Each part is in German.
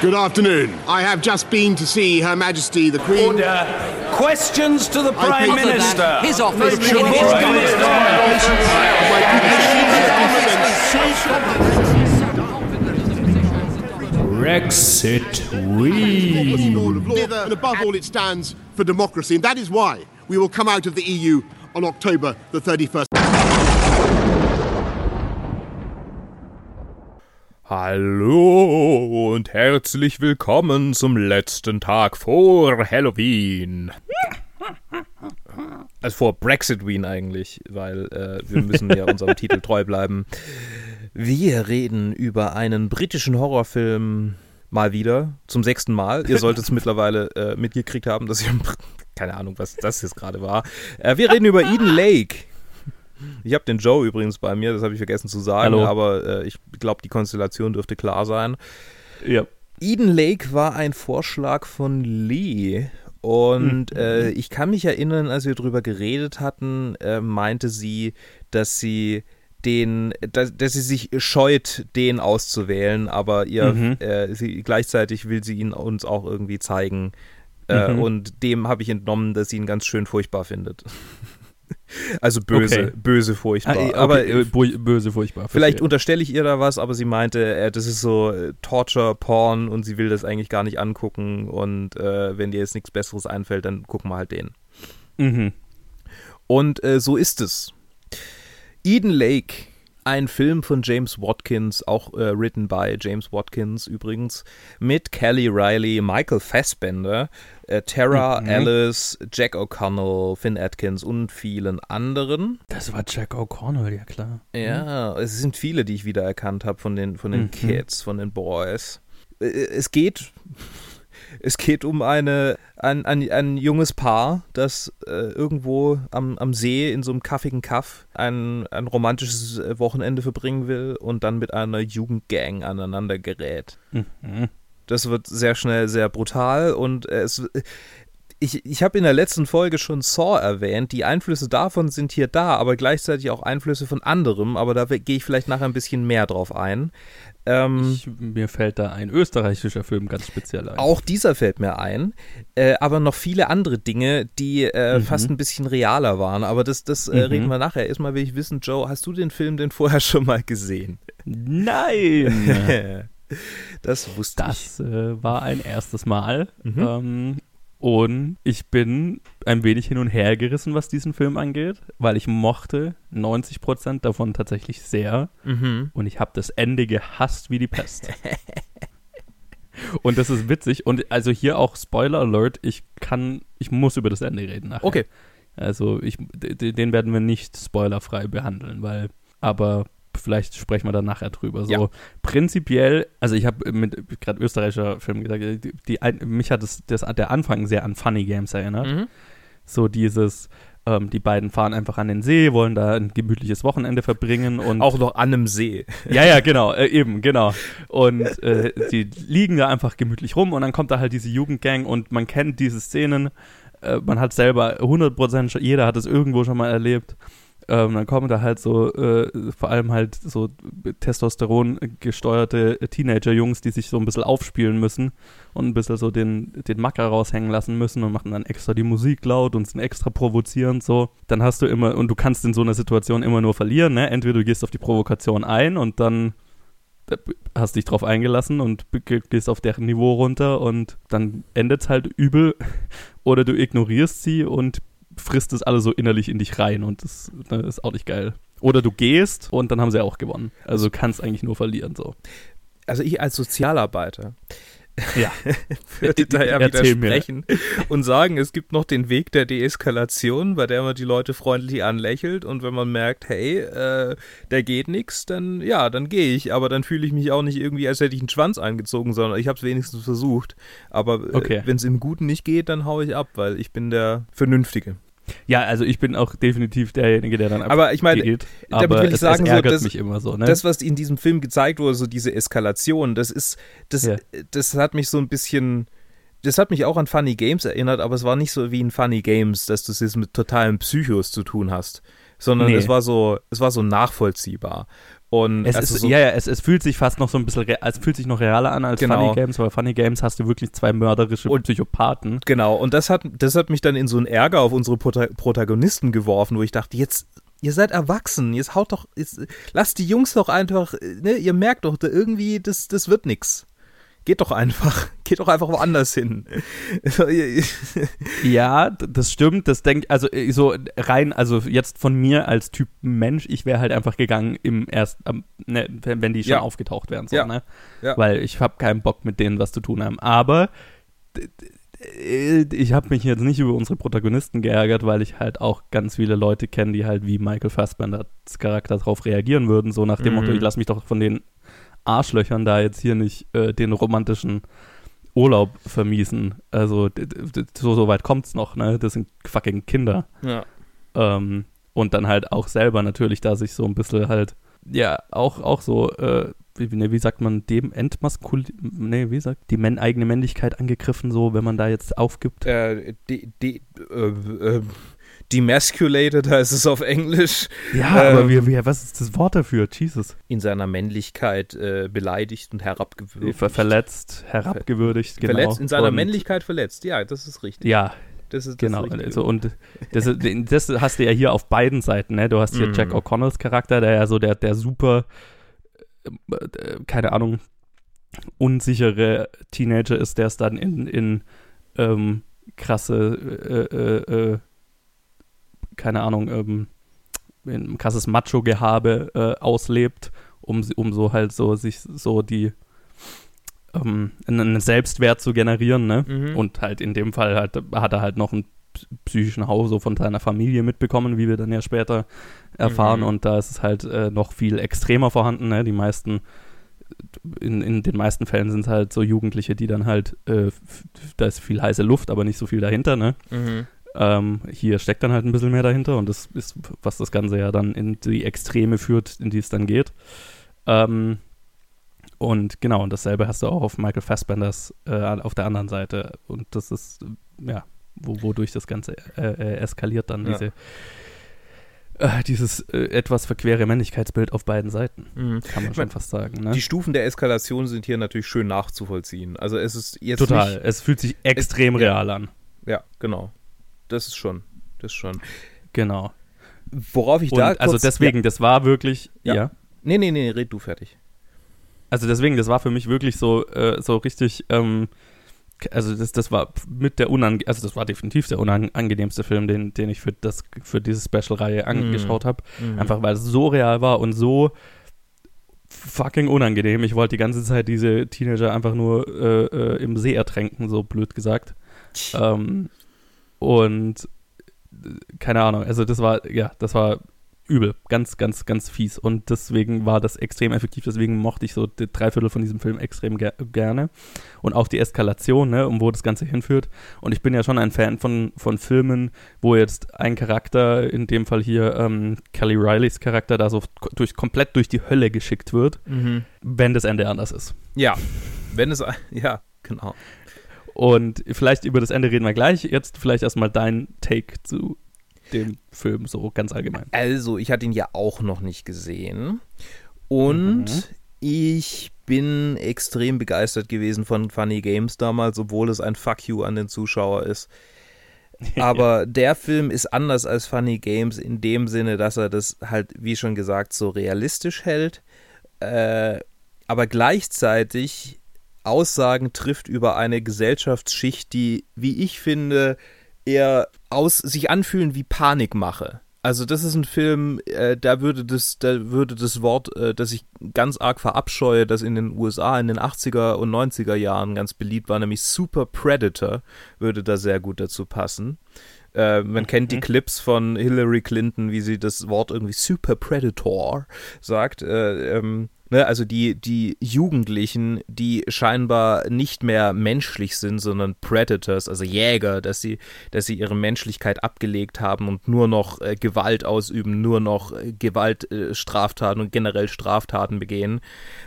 Good afternoon. I have just been to see Her Majesty the Queen. Order. Questions to the Prime Minister. that. His office. Make sure His Prime Minister- Brexit Lord we. and above all, it stands for democracy, and that is why we will come out of the EU on October the 31st. Hallo und herzlich willkommen zum letzten Tag vor Halloween. Also vor Brexit-Ween eigentlich, weil äh, wir müssen ja unserem Titel treu bleiben. Wir reden über einen britischen Horrorfilm mal wieder, zum sechsten Mal. Ihr solltet es mittlerweile äh, mitgekriegt haben, dass ich... Keine Ahnung, was das jetzt gerade war. Äh, wir reden über Eden Lake. Ich habe den Joe übrigens bei mir, das habe ich vergessen zu sagen, Hallo. aber äh, ich glaube, die Konstellation dürfte klar sein. Ja. Eden Lake war ein Vorschlag von Lee. Und äh, ich kann mich erinnern, als wir drüber geredet hatten, äh, meinte sie, dass sie den, dass, dass sie sich scheut, den auszuwählen, aber ihr Mhm. äh, sie, gleichzeitig will sie ihn uns auch irgendwie zeigen. Äh, Mhm. Und dem habe ich entnommen, dass sie ihn ganz schön furchtbar findet. also böse, Okay. böse furchtbar. Ah, okay, aber äh, böse, furchtbar. Vielleicht verstehe. unterstelle ich ihr da was, aber sie meinte, äh, das ist so äh, Torture-Porn und sie will das eigentlich gar nicht angucken und äh, wenn dir jetzt nichts Besseres einfällt, dann gucken wir halt den. Mhm. Und äh, so ist es. Eden Lake, ein Film von James Watkins, auch äh, written by James Watkins übrigens, mit Kelly Riley, Michael Fassbender, äh, Tara Mhm. Ellis, Jack O'Connell, Finn Atkins und vielen anderen. Das war Jack O'Connell, ja klar. Ja, es sind viele, die ich wiedererkannt habe von den, von den Mhm. Kids, von den Boys. Äh, Es geht, es geht um eine, ein, ein, ein junges Paar, das äh, irgendwo am, am See in so einem kaffigen Kaff ein, ein romantisches äh, Wochenende verbringen will und dann mit einer Jugendgang aneinander gerät. Mhm. Das wird sehr schnell sehr brutal und es. Ich, ich habe in der letzten Folge schon Saw erwähnt. Die Einflüsse davon sind hier da, aber gleichzeitig auch Einflüsse von anderem. Aber da gehe ich vielleicht nachher ein bisschen mehr drauf ein. Ähm, Ich, mir fällt da ein österreichischer Film ganz speziell ein. auch dieser fällt mir ein, äh, aber noch viele andere Dinge, die äh, Mhm. fast ein bisschen realer waren. Aber das, das äh, Mhm. reden wir nachher. Erstmal will ich wissen, Joe, hast du den Film denn vorher schon mal gesehen? Nein! das wusste ich. das äh, war ein erstes Mal. Mhm. Ähm, und ich bin ein wenig hin und her gerissen, was diesen Film angeht, weil ich mochte 90% davon tatsächlich sehr. Mhm. Und ich habe das Ende gehasst wie die Pest. und das ist witzig. Und also hier auch Spoiler Alert, ich kann, ich muss über das Ende reden nachher. Okay. Also ich, den werden wir nicht spoilerfrei behandeln, weil, aber vielleicht sprechen wir dann nachher drüber. So Ja. prinzipiell, also ich habe mit gerade österreichischer Film gesagt, die, die, mich hat das, das, der Anfang sehr an Funny Games erinnert. Mhm. So dieses, ähm, die beiden fahren einfach an den See, wollen da ein gemütliches Wochenende verbringen und Auch noch an einem See. ja, ja, genau, äh, eben, genau. Und äh, die liegen da einfach gemütlich rum und dann kommt da halt diese Jugendgang und man kennt diese Szenen. Äh, man hat selber 100%, schon- jeder hat es irgendwo schon mal erlebt. Ähm, dann kommen da halt so, äh, vor allem halt so Testosteron gesteuerte Teenager-Jungs, die sich so ein bisschen aufspielen müssen und ein bisschen so den, den Macker raushängen lassen müssen und machen dann extra die Musik laut und sind extra provozierend so. Dann hast du immer, und du kannst in so einer Situation immer nur verlieren, ne? Entweder du gehst auf die Provokation ein und dann äh, hast dich drauf eingelassen und gehst auf deren Niveau runter und dann endet es halt übel oder du ignorierst sie und frisst es alle so innerlich in dich rein und das, ne, ist auch nicht geil. Oder du gehst und dann haben sie auch gewonnen. Also du kannst eigentlich nur verlieren so. Also ich als Sozialarbeiter Ja. würde da ja Erzähl mir. widersprechen und sagen, es gibt noch den Weg der Deeskalation, bei der man die Leute freundlich anlächelt und wenn man merkt, hey, äh, da geht nichts, dann ja, dann gehe ich, aber dann fühle ich mich auch nicht irgendwie, als hätte ich einen Schwanz eingezogen, sondern ich habe es wenigstens versucht. Aber äh, Okay. wenn es im Guten nicht geht, dann haue ich ab, weil ich bin der Vernünftige. Ja, also ich bin auch definitiv derjenige, der dann Aber ich meine, geht. damit Aber will ich es, sagen, es so, ärgert das- mich immer so, ne? Das, was in diesem Film gezeigt wurde, so diese Eskalation, das ist, das, Ja. das hat mich so ein bisschen, das hat mich auch an Funny Games erinnert, aber es war nicht so wie in Funny Games, dass du es jetzt mit totalen Psychos zu tun hast, sondern Nee. es war so, es war so nachvollziehbar. Und Es also ist, so, ja, ja, es, es fühlt sich fast noch so ein bisschen, es fühlt sich noch realer an als Genau. Funny Games, weil Funny Games hast du wirklich zwei mörderische Und- Psychopathen. Genau, und das hat, das hat mich dann in so einen Ärger auf unsere Prota Protagonisten geworfen, wo ich dachte, jetzt, ihr seid erwachsen, jetzt haut doch, jetzt, lasst die Jungs doch einfach, ne, ihr merkt doch, da irgendwie, das, das wird nix. Geht doch einfach, geht doch einfach woanders hin. Ja, das stimmt. Das denkt, also äh, so rein, also jetzt von mir als Typ Mensch, ich wäre halt einfach gegangen im ersten, am- ne, wenn die schon Ja. aufgetaucht wären, so, Ja. ne? Ja. Weil ich habe keinen Bock mit denen was zu tun haben. Aber ich habe mich jetzt nicht über unsere Protagonisten geärgert, weil ich halt auch ganz viele Leute kenne, die halt wie Michael Fassbenders Charakter darauf reagieren würden, so nach dem Mhm. Motto, ich lass mich doch von den Arschlöchern da jetzt hier nicht äh, den romantischen Urlaub vermiesen. Also so, so weit kommt's noch, ne? Das sind fucking Kinder. ja. Ähm, und dann halt auch selber natürlich da sich so ein bisschen halt, ja, auch, auch so, äh, wie, ne, wie sagt man, dem entmaskul, ne, wie sagt, die men eigene Männlichkeit angegriffen, so, wenn man da jetzt aufgibt. Äh, de, de, äh, äh, demasculated heißt es auf Englisch. Ja, ähm, aber wie, wie, was ist das Wort dafür? Jesus. In seiner Männlichkeit äh, beleidigt und herabgewürdigt. Ver verletzt, herabgewürdigt, genau. Verletzt, in seiner Und- Männlichkeit verletzt, ja, das ist richtig. Ja, das ist das Genau, Richtige. also und das, das hast du ja hier auf beiden Seiten, ne? Du hast hier Mhm. Jack O'Connells Charakter, der ja so der, der super, äh, äh, keine Ahnung, unsichere Teenager ist, der es dann in, in ähm, krasse, äh, äh, äh, keine Ahnung, ähm, in krasses Macho-Gehabe äh, auslebt, um, um so halt so sich so die ähm, einen Selbstwert zu generieren, ne? Mhm. Und halt in dem Fall halt, hat er halt noch einen psychischen Hau so von seiner Familie mitbekommen, wie wir dann ja später erfahren. Mhm. Und da ist es halt äh, noch viel extremer vorhanden. Ne? Die meisten, in, in den meisten Fällen sind es halt so Jugendliche, die dann halt, äh, da ist viel heiße Luft, aber nicht so viel dahinter. Ne? Mhm. Ähm, hier steckt dann halt ein bisschen mehr dahinter und das ist, was das Ganze ja dann in die Extreme führt, in die es dann geht. Ähm, und genau, und dasselbe hast du auch auf Michael Fassbenders äh, auf der anderen Seite. Und das ist, ja, wo, wodurch das Ganze äh, äh, eskaliert dann, Ja. diese, äh, dieses äh, etwas verquere Männlichkeitsbild auf beiden Seiten, Mhm. kann man Ich schon mein, fast sagen. Ne? Die Stufen der Eskalation sind hier natürlich schön nachzuvollziehen. Also es ist jetzt Total, nicht... es fühlt sich extrem ja. real an. Ja, genau. Das ist schon, das ist schon. Genau. Worauf ich Und da also kurz- deswegen, das war wirklich, Ja. ja. Nee, nee, nee, red du fertig. Also deswegen, das war für mich wirklich so, äh, so richtig, ähm, also das, das war mit der unange also das war definitiv der unangenehmste Film, den, den ich für das, für diese Special-Reihe angeschaut habe. Mhm. Einfach weil es so real war und so fucking unangenehm. Ich wollte die ganze Zeit diese Teenager einfach nur äh, äh, im See ertränken, so blöd gesagt. Ähm, und keine Ahnung, also das war, ja, das war übel, ganz, ganz, ganz fies. Und deswegen war das extrem effektiv, deswegen mochte ich so die Dreiviertel von diesem Film extrem ger gerne. Und auch die Eskalation, ne, um wo das Ganze hinführt. Und ich bin ja schon ein Fan von, von Filmen, wo jetzt ein Charakter, in dem Fall hier ähm, Kelly Rileys Charakter, da so durch, komplett durch die Hölle geschickt wird, Mhm. wenn das Ende anders ist. Ja, wenn es, ja, genau. Und vielleicht über das Ende reden wir gleich. Jetzt vielleicht erstmal dein Take zu dem Film, so ganz allgemein. Also, ich hatte ihn ja auch noch nicht gesehen. Und Mhm. ich bin extrem begeistert gewesen von Funny Games damals, obwohl es ein Fuck you an den Zuschauer ist. Aber der Film ist anders als Funny Games in dem Sinne, dass er das halt, wie schon gesagt, so realistisch hält, äh, aber gleichzeitig Aussagen trifft über eine Gesellschaftsschicht, die, wie ich finde, eher aus sich anfühlen wie Panikmache. Also das ist ein Film, äh, da würde das, da würde das Wort, äh, das ich ganz arg verabscheue, das in den USA in den 80er und 90er Jahren ganz beliebt war, nämlich Super Predator, würde da sehr gut dazu passen. Äh, man kennt die Clips von Hillary Clinton, wie sie das Wort irgendwie Super Predator sagt. Äh, ähm, ne, also die, die Jugendlichen, die scheinbar nicht mehr menschlich sind, sondern Predators, also Jäger, dass sie, dass sie ihre Menschlichkeit abgelegt haben und nur noch äh, Gewalt ausüben, nur noch äh, Gewaltstraftaten äh, und generell Straftaten begehen.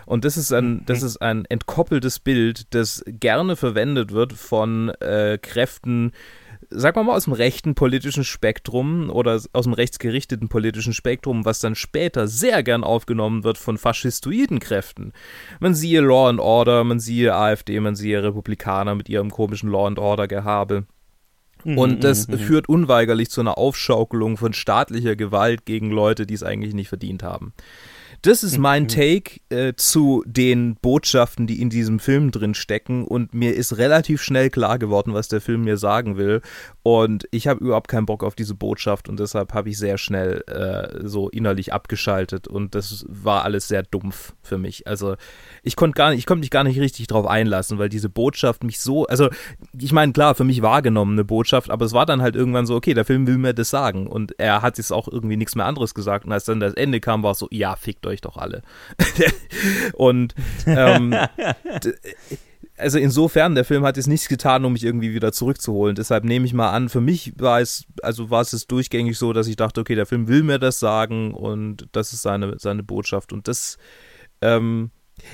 Und das ist ein, das ist ein entkoppeltes Bild, das gerne verwendet wird von äh, Kräften, sagen wir mal, aus dem rechten politischen Spektrum oder aus dem rechtsgerichteten politischen Spektrum, was dann später sehr gern aufgenommen wird von faschistoiden Kräften. Man siehe Law and Order, man siehe AfD, man siehe Republikaner mit ihrem komischen Law and Order Gehabe. Mhm, Und das führt unweigerlich zu einer Aufschaukelung von staatlicher Gewalt gegen Leute, die es eigentlich nicht verdient haben. Das ist mein Take äh, zu den Botschaften, die in diesem Film drin stecken. Und mir ist relativ schnell klar geworden, was der Film mir sagen will. Und ich habe überhaupt keinen Bock auf diese Botschaft und deshalb habe ich sehr schnell äh, so innerlich abgeschaltet. Und das war alles sehr dumpf für mich. Also ich konnte gar nicht, ich konnte mich gar nicht richtig drauf einlassen, weil diese Botschaft mich so, also ich meine, klar, für mich wahrgenommene Botschaft, aber es war dann halt irgendwann so, okay, der Film will mir das sagen. Und er hat jetzt auch irgendwie nichts mehr anderes gesagt. Und als dann das Ende kam, war es so, ja, fickt euch doch alle. und ähm, also insofern, der Film hat jetzt nichts getan, um mich irgendwie wieder zurückzuholen. Deshalb nehme ich mal an, für mich war es, also war es durchgängig so, dass ich dachte, okay, der Film will mir das sagen und das ist seine, seine Botschaft. Und das ähm,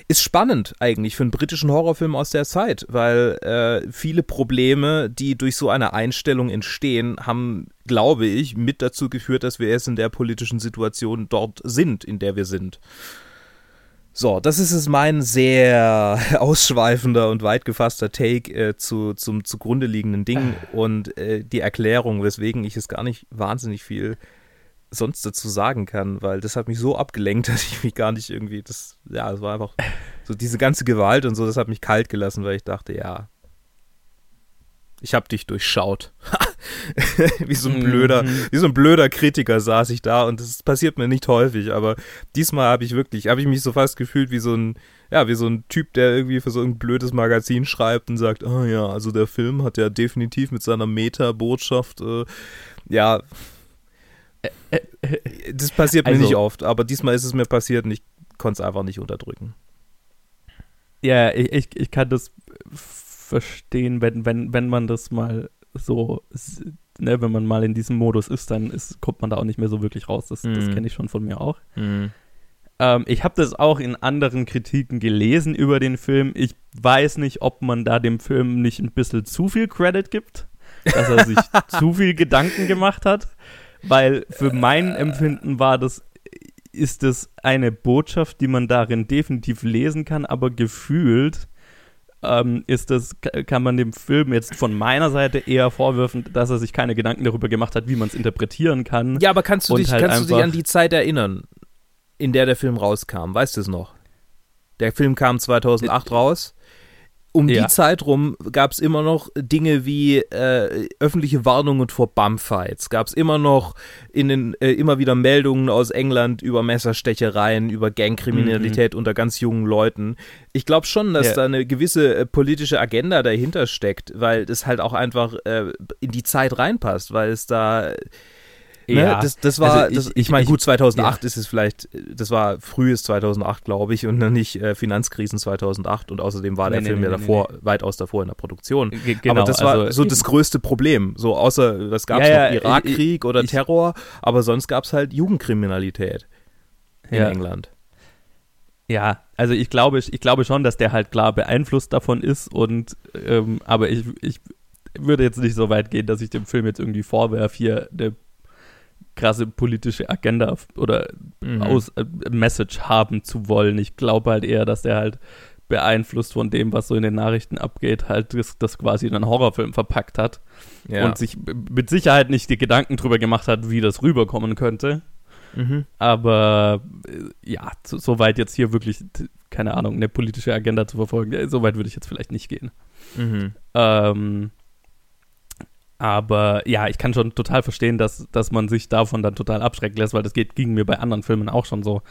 ist spannend eigentlich für einen britischen Horrorfilm aus der Zeit, weil äh, viele Probleme, die durch so eine Einstellung entstehen, haben, glaube ich, mit dazu geführt, dass wir jetzt in der politischen Situation dort sind, in der wir sind. So, das ist es mein sehr ausschweifender und weit gefasster Take äh, zu, zum zugrunde liegenden Ding und äh, die Erklärung, weswegen ich es gar nicht wahnsinnig viel sonst dazu sagen kann, weil das hat mich so abgelenkt, dass ich mich gar nicht irgendwie, das, ja, es war einfach so diese ganze Gewalt und so, das hat mich kalt gelassen, weil ich dachte, ja, ich hab dich durchschaut. wie so ein blöder, wie so ein blöder Kritiker saß ich da und das passiert mir nicht häufig, aber diesmal habe ich wirklich, habe ich mich so fast gefühlt wie so ein, ja, wie so ein Typ, der irgendwie für so ein blödes Magazin schreibt und sagt, ah ja, also der Film hat ja definitiv mit seiner Meta-Botschaft, äh, ja, das passiert mir Also- nicht oft, aber diesmal ist es mir passiert und ich konnte es einfach nicht unterdrücken. Ja, ich, ich, ich kann das verstehen, wenn, wenn, wenn man das mal so, ne, wenn man mal in diesem Modus ist, dann ist, kommt man da auch nicht mehr so wirklich raus. Das, das Mhm. kenne ich schon von mir auch. Ähm, ich habe das auch in anderen Kritiken gelesen über den Film. Ich weiß nicht, ob man da dem Film nicht ein bisschen zu viel Credit gibt, dass er sich zu viel Gedanken gemacht hat, weil für mein Empfinden war das ist es eine Botschaft, die man darin definitiv lesen kann, aber gefühlt ähm, ist das, ka- kann man dem Film jetzt von meiner Seite eher vorwerfen, dass er sich keine Gedanken darüber gemacht hat, wie man es interpretieren kann. Ja, aber kannst du, dich, halt kannst du dich an die Zeit erinnern, in der der Film rauskam? Weißt du es noch? Der Film kam 2008 raus. Um Ja. die Zeit rum gab es immer noch Dinge wie äh, öffentliche Warnungen vor Bumfights. Gab es immer noch in den, äh, immer wieder Meldungen aus England über Messerstechereien, über Gangkriminalität unter ganz jungen Leuten. Ich glaube schon, dass Ja. da eine gewisse äh, politische Agenda dahinter steckt, weil das halt auch einfach äh, in die Zeit reinpasst, weil es da Ne? Ja. Das, das war, Also ich- das, ich, meine, gut, 2008 ist es vielleicht, das war frühes 2008, glaube ich, und noch nicht äh, Finanzkrisen 2008 und außerdem war der Nee, nee, Film nee, ja nee, davor, weitaus davor in der Produktion. Ge- genau, aber das war also so das größte Problem. So außer, es gab Ja, ja, noch Irakkrieg oder ich- Terror, aber sonst gab es halt Jugendkriminalität in Ja. England. Ja, also ich glaube, ich glaube schon, dass der halt klar beeinflusst davon ist und ähm, aber ich, ich würde jetzt nicht so weit gehen, dass ich dem Film jetzt irgendwie vorwerfe, hier eine krasse politische Agenda oder Mhm. aus äh, Message haben zu wollen. Ich glaube halt eher, dass der halt beeinflusst von dem, was so in den Nachrichten abgeht, halt das, das quasi in einen Horrorfilm verpackt hat Ja. und sich mit Sicherheit nicht die Gedanken drüber gemacht hat, wie das rüberkommen könnte. mhm. Aber äh, ja, so, so weit jetzt hier wirklich, keine Ahnung, eine politische Agenda zu verfolgen, äh, so weit würde ich jetzt vielleicht nicht gehen. Mhm. Ähm, aber ja, ich kann schon total verstehen, dass, dass man sich davon dann total abschrecken lässt, weil das geht, ging mir bei anderen Filmen auch schon so,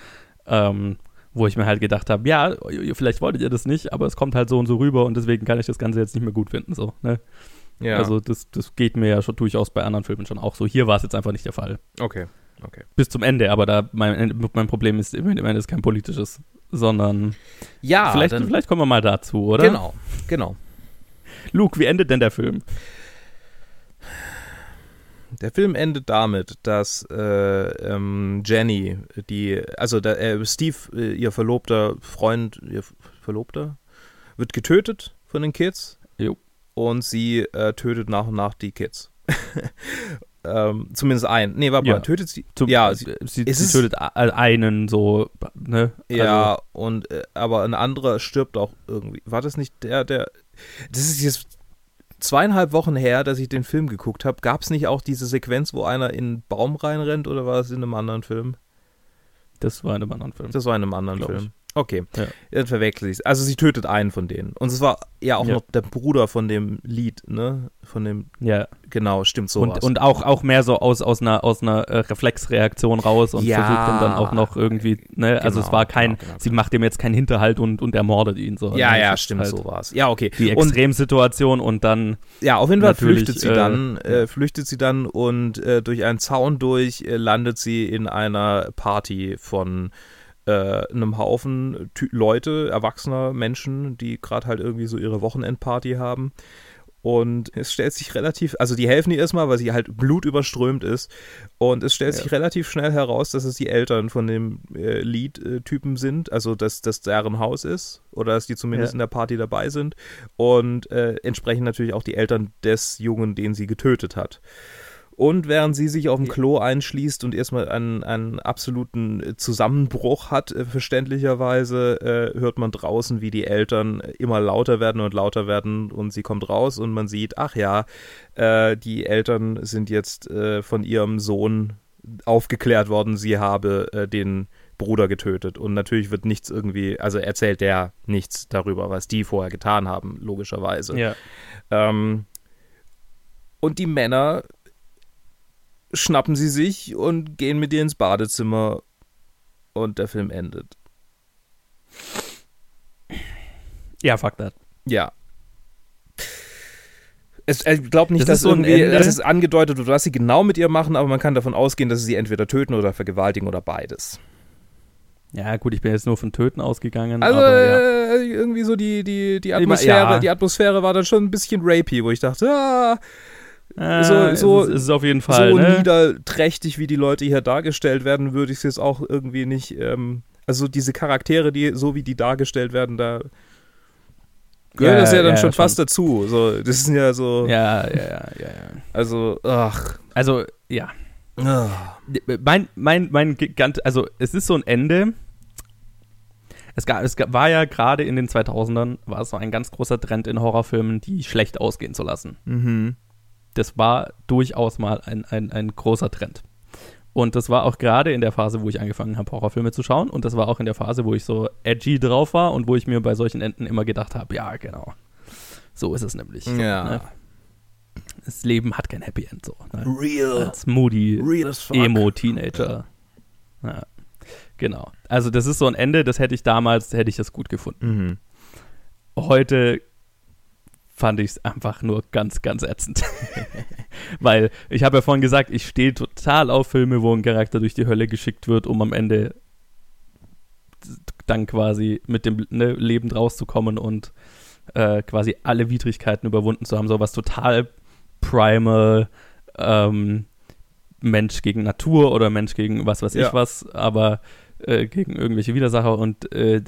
ähm, wo ich mir halt gedacht habe, ja, vielleicht wolltet ihr das nicht, aber es kommt halt so und so rüber und deswegen kann ich das Ganze jetzt nicht mehr gut finden. So, ne? Ja. Also das, das geht mir ja schon durchaus bei anderen Filmen schon auch so. Hier war es jetzt einfach nicht der Fall. okay. Okay. Bis zum Ende, aber da mein, mein Problem ist im Ende ist kein politisches, sondern Ja, vielleicht, dann, vielleicht kommen wir mal dazu, oder? genau, genau. Luke, wie endet denn der Film? Der Film endet damit, dass äh, ähm, Jenny, die, also der, äh, Steve, äh, ihr verlobter Freund, ihr Verlobter, wird getötet von den Kids. Jo. Und sie äh, tötet nach und nach die Kids. ähm, zumindest ein. Nee, warte Ja. mal, tötet sie. Zum, ja, äh, sie, sie, sie es- tötet a- einen so, ne? ja, Also, und äh, aber ein anderer stirbt auch irgendwie. War das nicht der, der. Das ist jetzt zweieinhalb Wochen her, dass ich den Film geguckt habe. Gab es nicht auch diese Sequenz, wo einer in einen Baum reinrennt oder war das in einem anderen Film? das war in einem anderen Film. Das war in einem anderen. Film. Okay, Ja. dann verwechsel ich Also sie tötet einen von denen. Und es war ja auch Ja. noch der Bruder von dem Lied, ne? Von dem, Ja. genau, stimmt so Und, und auch, auch mehr so aus, aus einer, aus einer äh, Reflexreaktion raus und Ja. versucht ihn dann auch noch irgendwie, ne? also es Genau, war kein, genau, genau, sie macht ihm jetzt keinen Hinterhalt und, und ermordet ihn so. ja, ne? ja, Es stimmt, halt so war's. Ja, okay. Die und Extremsituation und dann, Ja, auf jeden Fall flüchtet sie äh, dann, äh, flüchtet sie dann und äh, durch einen Zaun durch äh, landet sie in einer Party von äh, einem Haufen Ty Leute, erwachsener Menschen, die gerade halt irgendwie so ihre Wochenendparty haben. Und es stellt sich relativ, also die helfen ihr erstmal, weil sie halt blutüberströmt ist. Und es stellt Ja. sich relativ schnell heraus, dass es die Eltern von dem äh, Lead-Typen sind, also dass das deren Haus ist oder dass die zumindest Ja. in der Party dabei sind. Und äh, entsprechend natürlich auch die Eltern des Jungen, den sie getötet hat. Und während sie sich auf dem Klo einschließt und erstmal einen, einen absoluten Zusammenbruch hat, äh, verständlicherweise, äh, hört man draußen, wie die Eltern immer lauter werden und lauter werden und sie kommt raus und man sieht, ach ja, äh, die Eltern sind jetzt äh, von ihrem Sohn aufgeklärt worden, sie habe äh, den Bruder getötet. Und natürlich wird nichts irgendwie, also erzählt der nichts darüber, was die vorher getan haben, logischerweise. ja. Ähm, und die Männer schnappen sie sich und gehen mit ihr ins Badezimmer und der Film endet. Ja, fuck that. Ja. Es, ich glaube nicht, Das dass, ist so irgendwie, Ende. dass es angedeutet wird, was sie genau mit ihr machen, aber man kann davon ausgehen, dass sie sie entweder töten oder vergewaltigen oder beides. Ja, gut, ich bin jetzt nur von Töten ausgegangen, Also aber ja. äh, irgendwie so die, die, die Immer- Atmosphäre, ja. die Atmosphäre war dann schon ein bisschen rapey, wo ich dachte, ah, Äh, so- so- es ist, es ist auf jeden Fall, so ne? niederträchtig, wie die Leute hier dargestellt werden, würde ich es jetzt auch irgendwie nicht. Ähm, also diese Charaktere, die so wie die dargestellt werden, da gehört das ja dann schon fast dazu. So, das sind ja so, Ja, ja, ja, ja, ja. also, ach. Also, ja. ah. Mein, mein, mein Gigant, also es ist so ein Ende. Es, gab, es gab, war ja gerade in den 2000ern, war es so ein ganz großer Trend in Horrorfilmen, die schlecht ausgehen zu lassen. Mhm. Das war durchaus mal ein, ein, ein großer Trend. Und das war auch gerade in der Phase, wo ich angefangen habe, Horrorfilme zu schauen. Und das war auch in der Phase, wo ich so edgy drauf war und wo ich mir bei solchen Enden immer gedacht habe, ja, genau. So ist es nämlich. So, Ja. ne? Das Leben hat kein Happy End so. Ne? Real. Als moody Real. Emo-Teenager. Ja. Genau. Also das ist so ein Ende, das hätte ich damals, hätte ich das gut gefunden. Mhm. Heute fand ich es einfach nur ganz, ganz ätzend. Weil ich habe ja vorhin gesagt, ich stehe total auf Filme, wo ein Charakter durch die Hölle geschickt wird, um am Ende dann quasi mit dem ne, Leben rauszukommen und äh, quasi alle Widrigkeiten überwunden zu haben. So was total primal, ähm, Mensch gegen Natur oder Mensch gegen was weiß Ja. ich was, aber äh, gegen irgendwelche Widersacher und äh,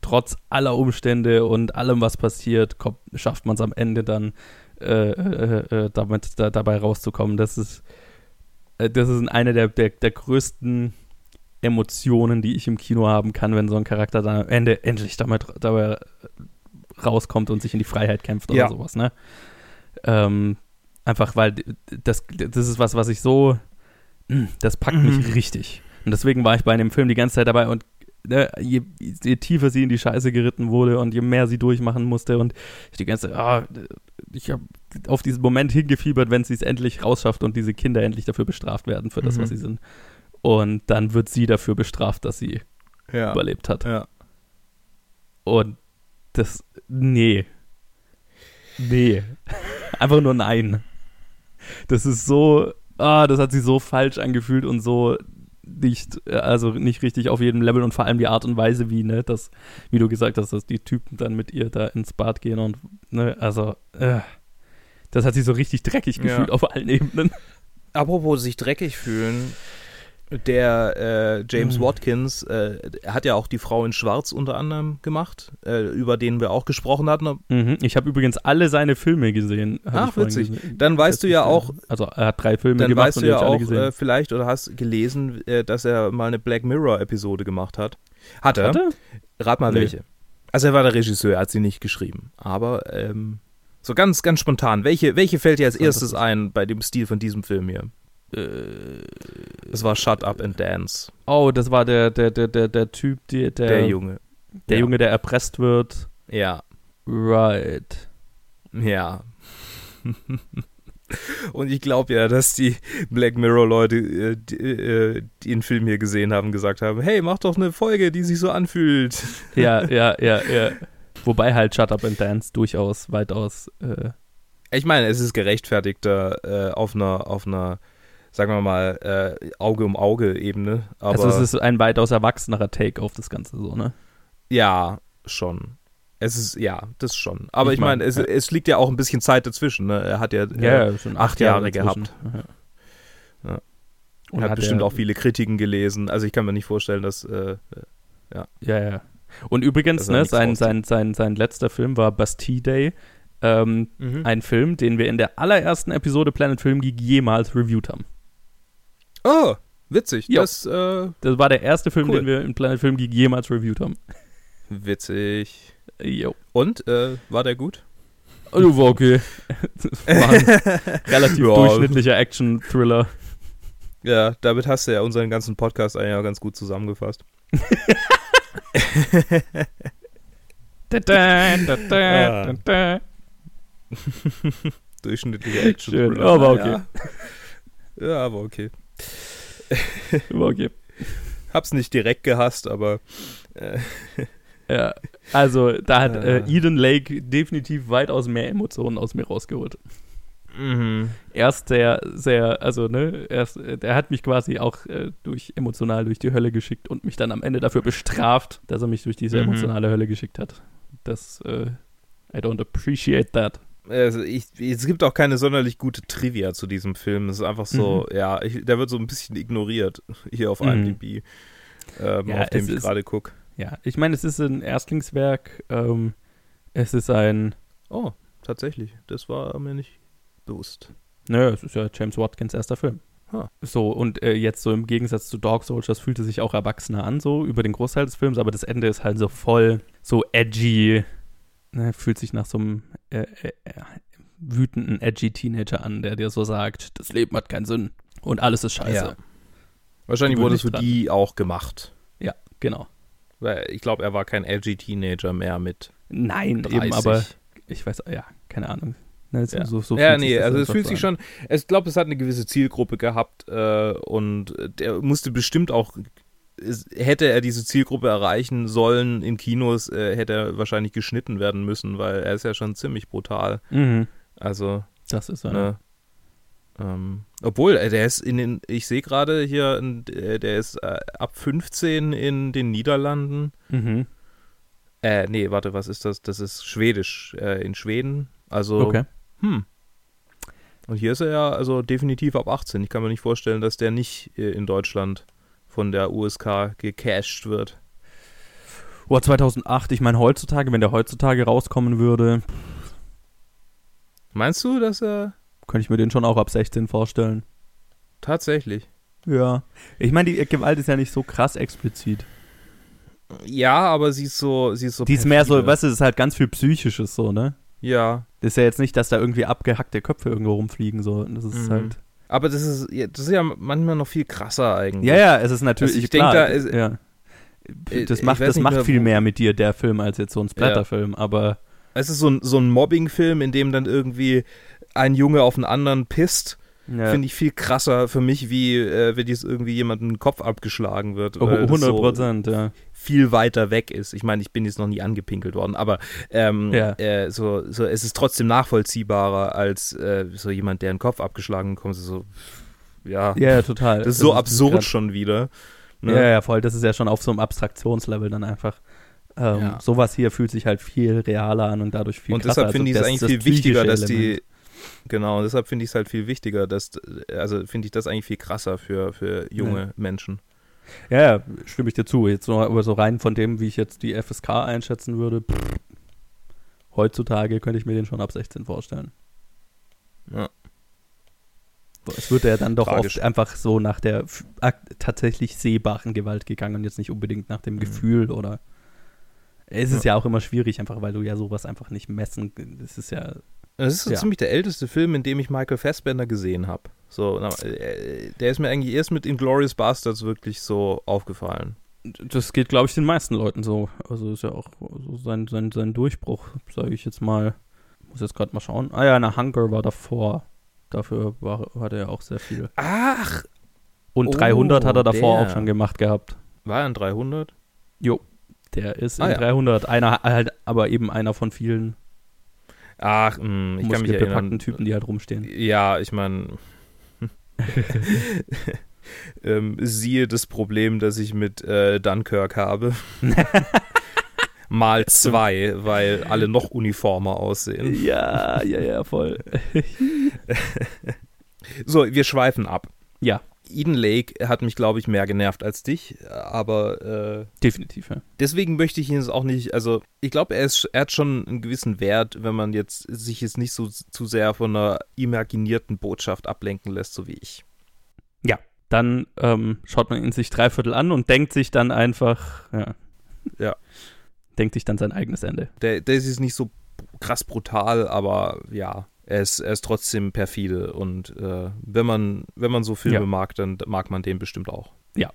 trotz aller Umstände und allem, was passiert, kommt, schafft man es am Ende dann äh, äh, damit da, dabei rauszukommen. Das ist, das ist eine der, der, der größten Emotionen, die ich im Kino haben kann, wenn so ein Charakter dann am Ende endlich damit, dabei rauskommt und sich in die Freiheit kämpft oder Ja. sowas, ne? Ähm, einfach weil das, das ist was, was ich so, das packt mich richtig. Und deswegen war ich bei dem Film die ganze Zeit dabei und ne, je, je tiefer sie in die Scheiße geritten wurde und je mehr sie durchmachen musste und ich die ganze Zeit, ah, ich habe auf diesen Moment hingefiebert, wenn sie es endlich rausschafft und diese Kinder endlich dafür bestraft werden für das, Mhm. was sie sind. Und dann wird sie dafür bestraft, dass sie Ja. überlebt hat. Ja. Und das, nee. Nee. Einfach nur nein. Das ist so, ah, das hat sich so falsch angefühlt und so nicht, äh, also nicht richtig auf jedem Level und vor allem die Art und Weise, wie, ne, das, wie du gesagt hast, dass die Typen dann mit ihr da ins Bad gehen und, ne, also, äh, das hat sich so richtig dreckig Ja. gefühlt auf allen Ebenen. Apropos sich dreckig fühlen. Der äh, James Mhm. Watkins äh, hat ja auch die Frau in Schwarz unter anderem gemacht, äh, über den wir auch gesprochen hatten. Mhm. Ich habe übrigens alle seine Filme gesehen. Ach, witzig. gesehen. Dann weißt du ja auch, Also er hat drei Filme dann gemacht weißt und du ja auch äh, vielleicht oder hast gelesen, äh, dass er mal eine Black Mirror Episode gemacht hat. Hat er? Hat er? Rat mal Nee. welche. Also er war der Regisseur, er hat sie nicht geschrieben. Aber ähm, so ganz, ganz spontan, welche, welche fällt dir als erstes ein bei dem Stil von diesem Film hier? Äh, Das war Shut Up and Dance. oh, das war der, der, der, der, der Typ, die, der, Der Junge. der Ja. Junge, der erpresst wird. Ja, Right. ja. Und ich glaube ja, dass die Black Mirror-Leute, äh, die, äh, den Film hier gesehen haben, gesagt haben: Hey, mach doch eine Folge, die sich so anfühlt. Ja, ja, ja, ja. Wobei halt Shut Up and Dance durchaus weitaus. Äh, Ich meine, es ist gerechtfertigter äh, auf einer, auf einer, sagen wir mal, äh, Auge um Auge Ebene. Aber also es ist ein weitaus erwachsenerer Take auf das Ganze so, ne? ja, schon. Es ist, ja, das schon. Aber Ich ich, meine, mein, es, ja. es liegt ja auch ein bisschen Zeit dazwischen. Ne? Er hat ja, äh, schon acht Jahre dazwischen. Ja. Ja. und hat, bestimmt er- auch viele Kritiken gelesen. Also ich kann mir nicht vorstellen, dass äh, Ja, ja. Und übrigens, ne, sein, sein, sein, sein letzter Film war Bastille Day. Ähm, Mhm. Ein Film, den wir in der allerersten Episode Planet Film Geek jemals reviewed haben. Oh, witzig. Jo. Das, äh, Das war der erste Film, Cool. den wir in Planet Film Geek jemals reviewed haben. witzig. Jo. Und, äh, war der gut? Also war okay. War ein relativ Ja. durchschnittlicher Action-Thriller. Ja, damit hast du ja unseren ganzen Podcast eigentlich auch ganz gut zusammengefasst. Da, da, da, da, da, da. Durchschnittliche Action. Schön, aber okay. Ja. ja, aber okay. Okay. Hab's nicht direkt gehasst, aber äh, Ja, also da hat äh, Ah. Eden Lake definitiv weitaus mehr Emotionen aus mir rausgeholt. mhm. erst sehr, sehr, also ne, erst, der hat mich quasi auch äh, durch emotional durch die Hölle geschickt und mich dann am Ende dafür bestraft, dass er mich durch diese Mhm. emotionale Hölle geschickt hat. Das, äh, I don't appreciate that. Also ich, es gibt auch keine sonderlich gute Trivia zu diesem Film. Es ist einfach so, ja, ich, der wird so ein bisschen ignoriert hier auf Mhm. IMDb, ähm, Ja, auf dem ich gerade gucke. Ja, ich meine, es ist ein Erstlingswerk, ähm, es ist ein, Oh, tatsächlich, das war mir nicht bewusst. naja, es ist ja James Watkins erster Film. Ha. So, und äh, jetzt so im Gegensatz zu Dog Soldiers fühlte sich auch erwachsener an, so über den Großteil des Films, aber das Ende ist halt so voll, so edgy, ne, fühlt sich nach so einem äh, äh, äh, wütenden, edgy Teenager an, der dir so sagt, das Leben hat keinen Sinn und alles ist scheiße. Ja. Wahrscheinlich wurde es für nicht die auch gemacht. Ja, genau. Weil ich glaube, er war kein edgy Teenager mehr mit Nein, 30. eben, aber ich weiß, ja, keine Ahnung. Ne, so, Ja, so, so ja nee, also es fühlt sich an. schon, ich glaube, es hat eine gewisse Zielgruppe gehabt äh, und der musste bestimmt auch, hätte er diese Zielgruppe erreichen sollen in Kinos, äh, hätte er wahrscheinlich geschnitten werden müssen, weil er ist ja schon ziemlich brutal. Mhm, Also, das ist so. ne, ähm, obwohl, äh, der ist in den, ich sehe gerade hier, äh, der ist äh, ab 15 in den Niederlanden. Mhm. Äh, nee, warte, was ist das? Das ist Schwedisch, äh, in Schweden. Also, Okay. hm. Und hier ist er ja also definitiv ab 18. Ich kann mir nicht vorstellen, dass der nicht äh, in Deutschland von der USK gecasht wird. Boah, 2008, ich meine heutzutage, wenn der heutzutage rauskommen würde, Meinst du, dass er könnte ich mir den schon auch ab 16 vorstellen. tatsächlich? Ja. Ich meine, die Gewalt ist ja nicht so krass explizit. Ja, aber sie ist so, sie ist so. Die ist mehr so, weißt du, das ist halt ganz viel Psychisches so, ne? Ja, Das ist ja jetzt nicht, dass da irgendwie abgehackte Köpfe irgendwo rumfliegen, so. Das ist Mhm. halt. Aber das ist, ja, das ist ja manchmal noch viel krasser eigentlich. Ja, ja, es ist natürlich. Also ich klar, denk, da ist- ja. Äh, Das macht, das macht mehr, viel mehr mit dir, der Film, als jetzt so ein Splatterfilm, aber. Es ist so ein, so ein Mobbing-Film, in dem dann irgendwie ein Junge auf einen anderen pisst. Ja. Finde ich viel krasser für mich, wie äh, wenn jetzt irgendwie jemandem den Kopf abgeschlagen wird. Oh, weil das 100 so Prozent, ja. Viel weiter weg ist. Ich meine, ich bin jetzt noch nie angepinkelt worden, aber ähm, Ja. äh, so, so, es ist trotzdem nachvollziehbarer als äh, so jemand, der einen Kopf abgeschlagen bekommt. So, ja, Ja, total. das ist so ist absurd schon wieder. Ne? Ja, ja, voll. Das ist ja schon auf so einem Abstraktionslevel dann einfach. Ähm, Ja. Sowas hier fühlt sich halt viel realer an und dadurch viel Und krasser. deshalb finde ich es Also eigentlich das- viel das wichtiger, dass die, Element. Genau, und deshalb finde ich es halt viel wichtiger, dass, also finde ich das eigentlich viel krasser für, für junge Ja. Menschen. Ja, ja, stimme ich dir zu. Jetzt nur, aber so rein von dem, wie ich jetzt die FSK einschätzen würde, pff, heutzutage könnte ich mir den schon ab 16 vorstellen. Ja. Es wird ja dann doch Tragisch. oft einfach so nach der tatsächlich sehbaren Gewalt gegangen und jetzt nicht unbedingt nach dem Mhm. Gefühl oder. Es ist ja. auch immer schwierig, einfach weil du ja sowas einfach nicht messen. Das ist ja. Das ist so Ja. ziemlich der älteste Film, in dem ich Michael Fassbender gesehen habe. So, na, äh, der ist mir eigentlich erst mit Inglourious Bastards wirklich so aufgefallen. Das geht, glaube ich, den meisten Leuten so. Also ist ja auch so sein, sein, sein Durchbruch, sage ich jetzt mal. Muss jetzt gerade mal schauen. Ah ja, na Hunger war davor. Dafür war, hat er ja auch sehr viel. Ach, Und Oh, 300 hat er davor der. auch schon gemacht gehabt. war er in 300? Jo. Der ist Ah, in ja. 300. Einer, halt, aber eben einer von vielen Ach, mh, ich kann mich erinnern. Typen, die halt rumstehen. Ja, ich meine, ähm, siehe das Problem, das ich mit äh, Dunkirk habe. Mal zwei, weil alle noch uniformer aussehen. Ja, ja, ja, voll. So, wir schweifen ab. Ja, Eden Lake hat mich, glaube ich, mehr genervt als dich, aber äh, definitiv, ja. deswegen möchte ich ihn jetzt auch nicht, also ich glaube, er, ist- er hat schon einen gewissen Wert, wenn man jetzt sich jetzt nicht so zu sehr von einer imaginierten Botschaft ablenken lässt, so wie ich. Ja. Dann ähm, schaut man ihn sich dreiviertel an und denkt sich dann einfach, ja. Ja. Denkt sich dann sein eigenes Ende. Der, der ist jetzt nicht so krass brutal, aber ja, er ist, er ist trotzdem perfide und äh, wenn man wenn man so Filme Ja. mag, dann mag man den bestimmt auch. Ja.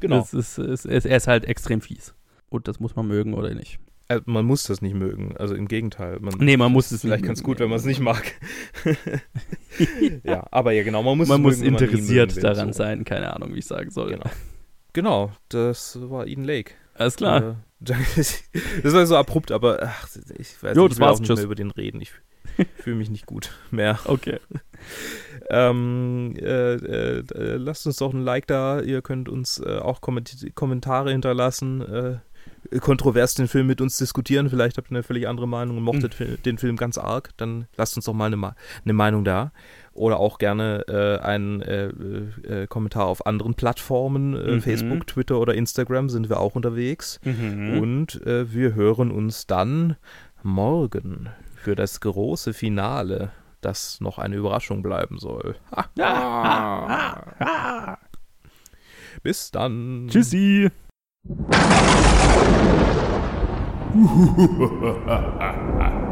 Genau. Es ist, es ist, er ist halt extrem fies. Und das muss man mögen oder nicht. Äh, man muss das nicht mögen, also im Gegenteil. Man, Nee, man muss es vielleicht ganz gut, wenn man es nicht mag. ja, aber ja, genau, man muss man es muss mögen, wenn man interessiert mögen will, daran so. sein, keine Ahnung, wie ich sagen soll. Genau. Genau, das war Eden Lake. Alles klar. Äh, das war so abrupt, aber ach, ich weiß Jo, nicht, ich will auch nicht mehr über den reden. Ich fühle mich nicht gut mehr. Okay. Ähm, äh, äh, äh, lasst uns doch ein Like da. Ihr könnt uns äh, auch Komment Kommentare hinterlassen. Kontrovers den Film mit uns diskutieren. Vielleicht habt ihr eine völlig andere Meinung und mochtet Hm. fi- den Film ganz arg. Dann lasst uns doch mal eine, eine Meinung da. Oder auch gerne äh, einen äh, äh, äh, Kommentar auf anderen Plattformen. Äh, Mhm. Facebook, Twitter oder Instagram sind wir auch unterwegs. Mhm. Und wir hören uns dann morgen für das große Finale, das noch eine Überraschung bleiben soll. Bis dann. Tschüssi. Ha ha ha ha ha!